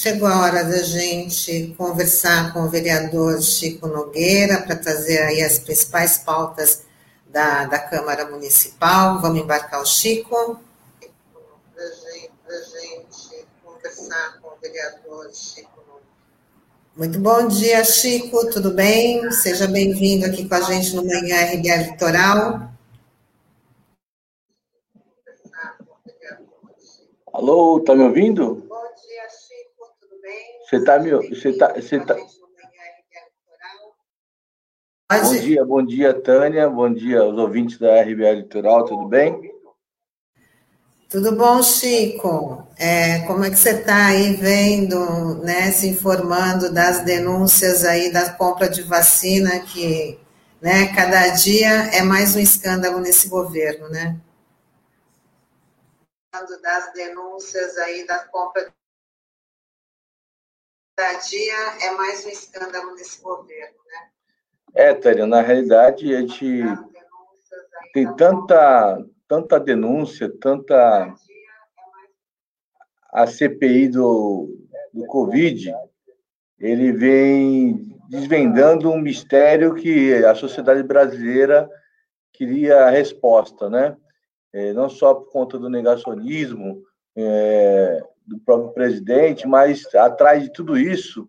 chegou a hora da gente conversar com o vereador Chico Nogueira para trazer aí as principais pautas da, da Câmara Municipal. Vamos embarcar o Chico? A gente conversar com o vereador Chico muito bom dia, Chico, tudo bem? Seja bem-vindo aqui com a gente no Manhã RBA Litoral. Alô, tá me ouvindo? Bom dia, Chico, tudo bem? Você tá me você tá, você tá... Bom dia, bom dia, Tânia, bom dia aos ouvintes da RBA Litoral, tudo bem? Tudo bom, Chico? É, como é que você está aí vendo, né, se informando das denúncias aí da compra de vacina que, né, cada dia é mais um escândalo nesse governo, né? Das denúncias aí da compra cada dia é mais um escândalo nesse governo, né? É, Tânia, na realidade a gente tem tanta tanta denúncia, tanta a CPI do, do Covid, ele vem desvendando um mistério que a sociedade brasileira queria a resposta, né? É, não só por conta do negacionismo é, do próprio presidente, mas atrás de tudo isso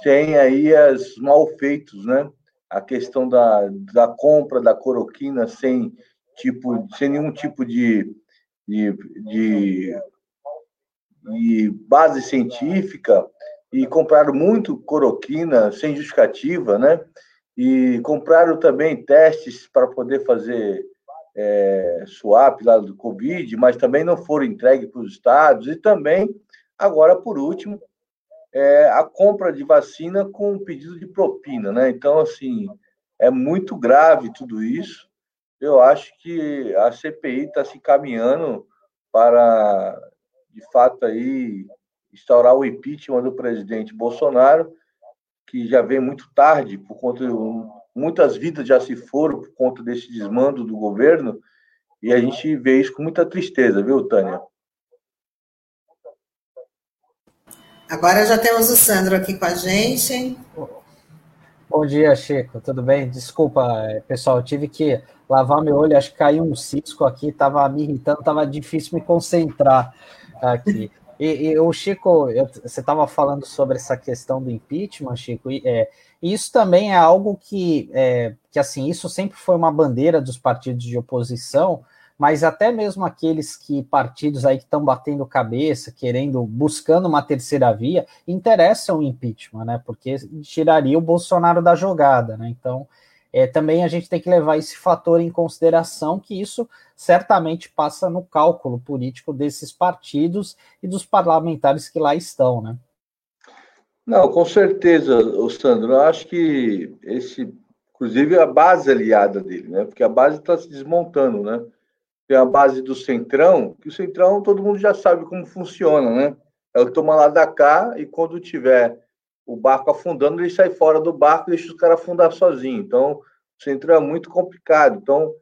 tem aí os malfeitos, né? A questão da, da compra da coroquina sem tipo, sem nenhum tipo de, de, de, de base científica e compraram muito coroquina sem justificativa, né? E compraram também testes para poder fazer é, swap lá do Covid, mas também não foram entregues para os estados. E também, agora por último, é, a compra de vacina com pedido de propina, né? Então, assim, é muito grave tudo isso eu acho que a CPI está se caminhando para, de fato, aí instaurar o impeachment do presidente Bolsonaro, que já vem muito tarde, por conta de, muitas vidas já se foram por conta desse desmando do governo, e a gente vê isso com muita tristeza, viu, Tânia? Agora já temos o Sandro aqui com a gente. Bom dia, Chico. Tudo bem? Desculpa, eh, pessoal, eu tive que lavar meu olho, acho que caiu um cisco aqui, estava me irritando, estava difícil me concentrar aqui. E, e o Chico, você estava falando sobre essa questão do impeachment, Chico, e é, isso também é algo que, é, que, assim, isso sempre foi uma bandeira dos partidos de oposição, mas até mesmo aqueles que partidos aí que estão batendo cabeça, querendo, buscando uma terceira via, interessam o impeachment, né? Porque tiraria o Bolsonaro da jogada, né? Então, é, também a gente tem que levar esse fator em consideração, que isso certamente passa no cálculo político desses partidos e dos parlamentares que lá estão, né? Não, com certeza, Sandro. Eu acho que esse, inclusive, é a base aliada dele, né? Porque a base está se desmontando, né? Tem a base do Centrão, que o Centrão todo mundo já sabe como funciona, né? É o toma lá da cá e quando tiver o barco afundando, ele sai fora do barco e deixa os caras afundar sozinho. Então, o centro é muito complicado. Então,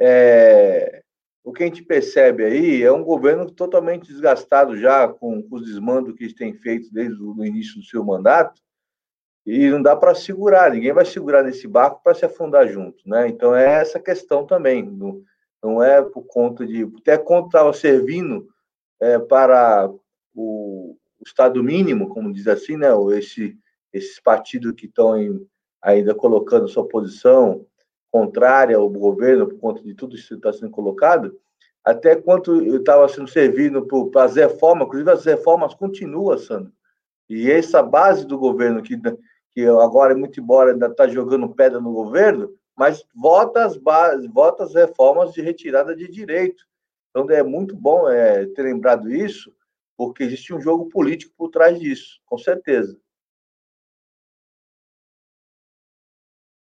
é, o que a gente percebe aí é um governo totalmente desgastado já com, com os desmandos que eles têm feito desde o início do seu mandato e não dá para segurar, ninguém vai segurar nesse barco para se afundar junto, né? Então é essa questão também, não, não é por conta de até quando estava servindo é, para o, o Estado mínimo, como diz assim, né? Esse, esses partidos que estão ainda colocando sua posição contrária ao governo por conta de tudo isso que está sendo colocado, até quanto estava sendo servido para as reformas, inclusive as reformas continuam, Sandro. E essa base do governo, que, que agora, muito embora, ainda está jogando pedra no governo, mas vota as, bases, vota as reformas de retirada de direito. Então, é muito bom é, ter lembrado isso, porque existe um jogo político por trás disso, com certeza.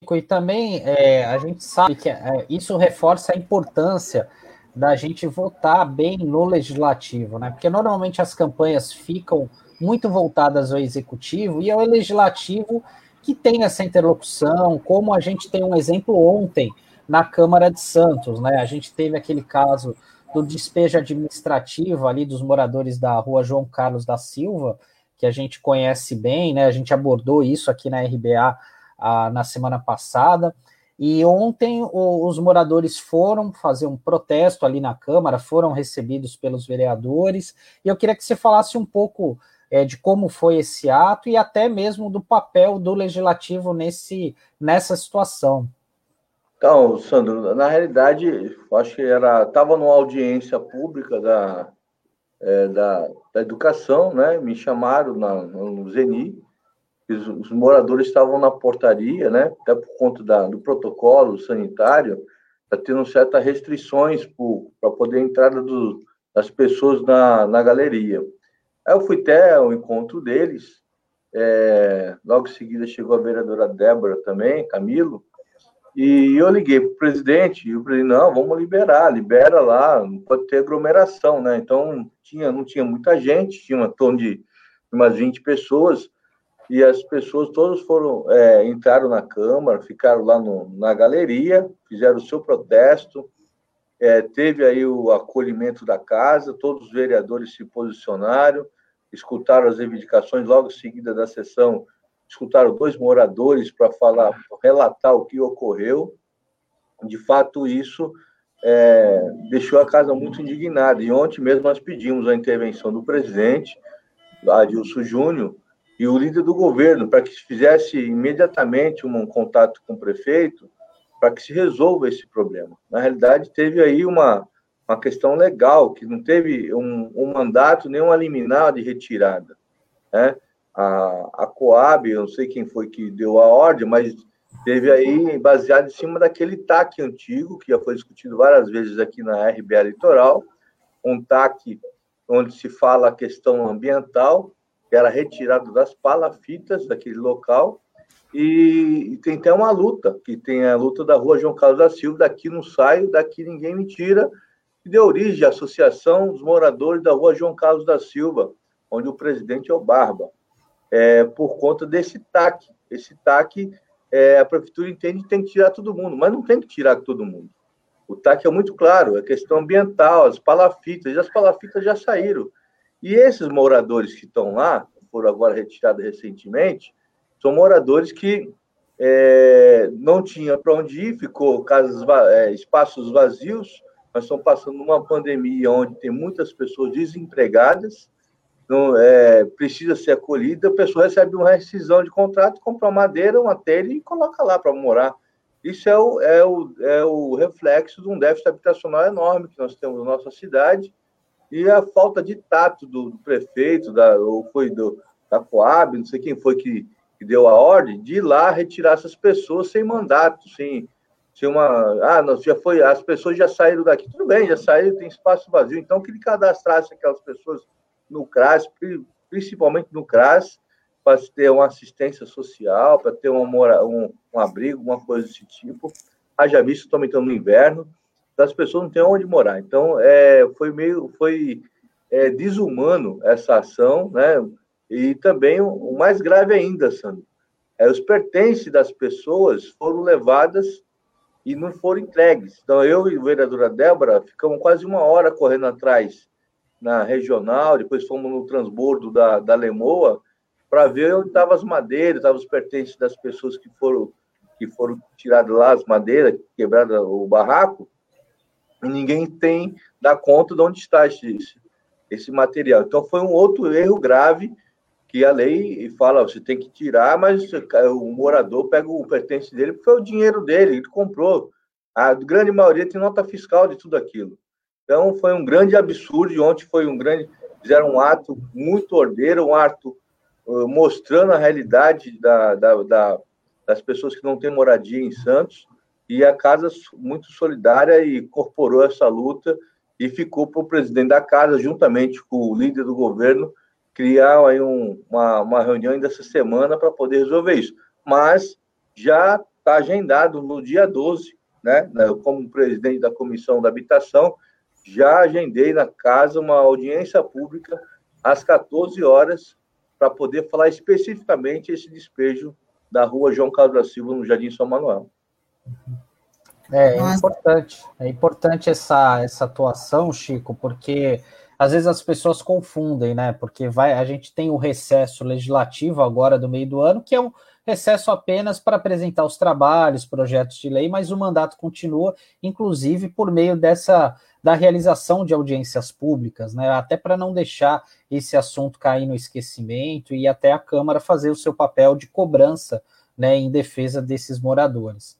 E também é, a gente sabe que é, isso reforça a importância da gente votar bem no legislativo, né? Porque normalmente as campanhas ficam muito voltadas ao executivo e ao legislativo que tem essa interlocução, como a gente tem um exemplo ontem na Câmara de Santos, né? A gente teve aquele caso do despejo administrativo ali dos moradores da rua João Carlos da Silva, que a gente conhece bem, né? A gente abordou isso aqui na RBA na semana passada. E ontem o, os moradores foram fazer um protesto ali na Câmara, foram recebidos pelos vereadores, e eu queria que você falasse um pouco é, de como foi esse ato e até mesmo do papel do legislativo nesse, nessa situação. Então, Sandro, na realidade, acho que era estava numa audiência pública da, é, da, da, educação, né? Me chamaram na, no Zeni, os, os, moradores estavam na portaria, né? Até por conta da, do protocolo sanitário, está tendo certas restrições para poder a entrada do, das pessoas na, na galeria. Aí eu fui até o encontro deles, é, logo em seguida chegou a vereadora Débora também, Camilo, e eu liguei para o presidente, e o presidente, não, vamos liberar, libera lá, não pode ter aglomeração, né? Então, tinha, não tinha muita gente, tinha um torno de umas 20 pessoas, e as pessoas todas foram, é, entraram na Câmara, ficaram lá no, na galeria, fizeram o seu protesto, é, teve aí o acolhimento da casa, todos os vereadores se posicionaram, escutaram as reivindicações, logo em seguida da sessão, escutaram dois moradores para falar, relatar o que ocorreu. De fato, isso é, deixou a casa muito indignada. E ontem mesmo nós pedimos a intervenção do presidente, Adilson Júnior, e o líder do governo, para que se fizesse imediatamente um contato com o prefeito, para que se resolva esse problema. Na realidade, teve aí uma, uma questão legal, que não teve um, um mandato nem uma liminar de retirada. Né? A, a Coab, eu não sei quem foi que deu a ordem, mas teve aí baseado em cima daquele TAC antigo, que já foi discutido várias vezes aqui na RBA Litoral, um TAC onde se fala a questão ambiental, que era retirado das palafitas daquele local, e, e, tem até uma luta, que tem a luta da rua João Carlos da Silva, daqui não saio, daqui ninguém me tira, que deu origem à Associação dos Moradores da rua João Carlos da Silva, onde o presidente é o Barba é, por conta desse TAC. Esse TAC, é, a prefeitura entende que tem que tirar todo mundo, mas não tem que tirar todo mundo. O TAC é muito claro, é questão ambiental, as palafitas, e as palafitas já saíram. E esses moradores que estão lá, foram agora retirados recentemente, são moradores que é, não tinham para onde ir, ficou casas, é, espaços vazios. Nós estamos passando uma pandemia onde tem muitas pessoas desempregadas, não, é, precisa ser acolhida, a pessoa recebe uma rescisão de contrato, compra uma madeira, uma telha e coloca lá para morar. Isso é o, é, o, é o reflexo de um déficit habitacional enorme que nós temos na nossa cidade e a falta de tato do, do prefeito, da, ou foi do, da Coab, não sei quem foi que, que deu a ordem, de ir lá retirar essas pessoas sem mandato, sem, sem uma. Ah, não, já foi, as pessoas já saíram daqui. Tudo bem, já saíram, tem espaço vazio, então que ele cadastrasse aquelas pessoas no CRAS, principalmente no CRAS, para ter uma assistência social, para ter uma um, um abrigo, uma coisa desse tipo. Haja visto estamos no inverno, as pessoas não têm onde morar. Então, é, foi meio, foi é, desumano essa ação, né? E também o mais grave ainda, Sandro, é os pertences das pessoas foram levadas e não foram entregues. Então, eu e a vereadora Débora ficamos quase uma hora correndo atrás na regional, depois fomos no transbordo da, da Lemoa, para ver onde estavam as madeiras, estavam os pertences das pessoas que foram que foram tiradas lá, as madeiras, quebradas o barraco, e ninguém tem dá conta de onde está esse, esse material. Então foi um outro erro grave que a lei fala, você tem que tirar, mas o morador pega o pertence dele, porque foi o dinheiro dele, ele comprou. A grande maioria tem nota fiscal de tudo aquilo. Então, foi um grande absurdo. E ontem foi um grande. Fizeram um ato muito ordeiro, um ato uh, mostrando a realidade da, da, da, das pessoas que não têm moradia em Santos. E a casa muito solidária e incorporou essa luta e ficou para o presidente da casa, juntamente com o líder do governo, criar aí um, uma, uma reunião ainda essa semana para poder resolver isso. Mas já está agendado no dia 12, né, como presidente da Comissão da Habitação, já agendei na casa uma audiência pública às 14 horas para poder falar especificamente esse despejo da rua João Carlos da Silva, no Jardim São Manuel. É, é importante, é importante essa, essa atuação, Chico, porque às vezes as pessoas confundem, né? Porque vai, a gente tem o recesso legislativo agora do meio do ano, que é um recesso apenas para apresentar os trabalhos, projetos de lei, mas o mandato continua, inclusive por meio dessa da realização de audiências públicas, né? Até para não deixar esse assunto cair no esquecimento e até a Câmara fazer o seu papel de cobrança, né, em defesa desses moradores.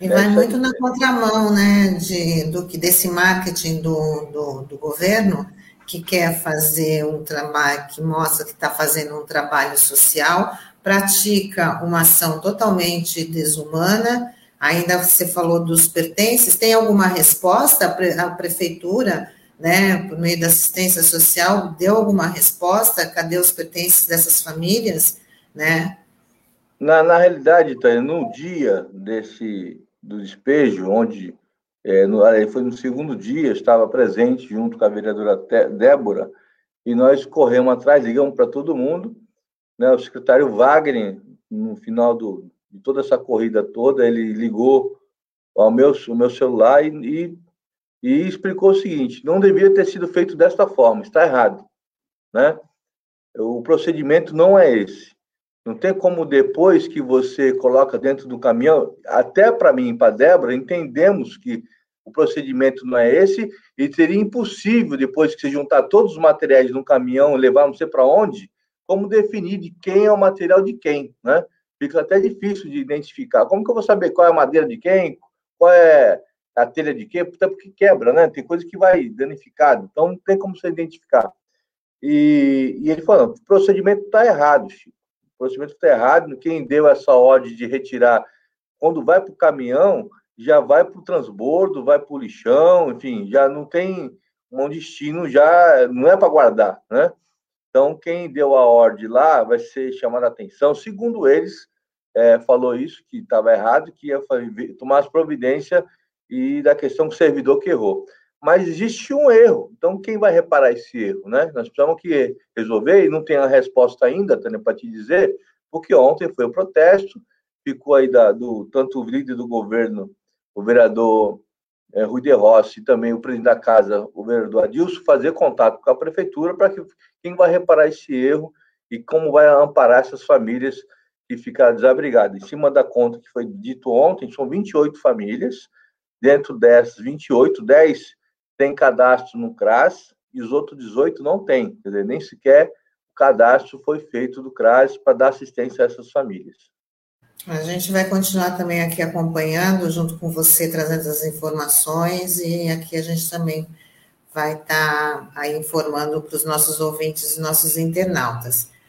E vai muito na contramão, né, de, do que desse marketing do, do, do governo que quer fazer um trabalho que mostra que está fazendo um trabalho social, pratica uma ação totalmente desumana. Ainda você falou dos pertences, tem alguma resposta? A prefeitura, né, por meio da assistência social, deu alguma resposta? Cadê os pertences dessas famílias, né? Na, na realidade, Tânia, no dia desse do despejo, onde é, no, foi no segundo dia, estava presente junto com a vereadora Débora, e nós corremos atrás, ligamos para todo mundo, né, o secretário Wagner, no final do, de toda essa corrida toda, ele ligou ao meu, meu celular e, e, e explicou o seguinte: não devia ter sido feito desta forma, está errado. Né? O procedimento não é esse. Não tem como depois que você coloca dentro do caminhão, até para mim e para Débora, entendemos que o procedimento não é esse e seria impossível, depois que você juntar todos os materiais no caminhão, levar não sei para onde, como definir de quem é o material de quem, né? Fica até difícil de identificar. Como que eu vou saber qual é a madeira de quem, qual é a telha de quem? Até porque quebra, né? Tem coisa que vai danificado, então não tem como você identificar. E, e ele falou, o procedimento está errado, Chico. O procedimento está errado. Quem deu essa ordem de retirar, quando vai para o caminhão, já vai para o transbordo, vai para o lixão, enfim, já não tem um destino, já não é para guardar, né? Então, quem deu a ordem lá vai ser chamado a atenção. Segundo eles, é, falou isso, que estava errado, que ia tomar as providências e da questão do servidor que errou. Mas existe um erro. Então, quem vai reparar esse erro? Né? Nós precisamos que resolver, e não tem a resposta ainda, Tânia, para te dizer, porque ontem foi o protesto, ficou aí da, do, tanto o líder do governo, o vereador é, Rui de Rossi e também o presidente da casa, o vereador Adilson, fazer contato com a prefeitura para que quem vai reparar esse erro e como vai amparar essas famílias que ficaram desabrigadas. Em cima da conta que foi dito ontem, são 28 famílias, dentro dessas 28, 10 têm cadastro no CRAS e os outros 18 não têm, quer dizer, nem sequer o cadastro foi feito do CRAS para dar assistência a essas famílias. A gente vai continuar também aqui acompanhando, junto com você, trazendo as informações, e aqui a gente também vai estar tá aí informando para os nossos ouvintes e nossos internautas.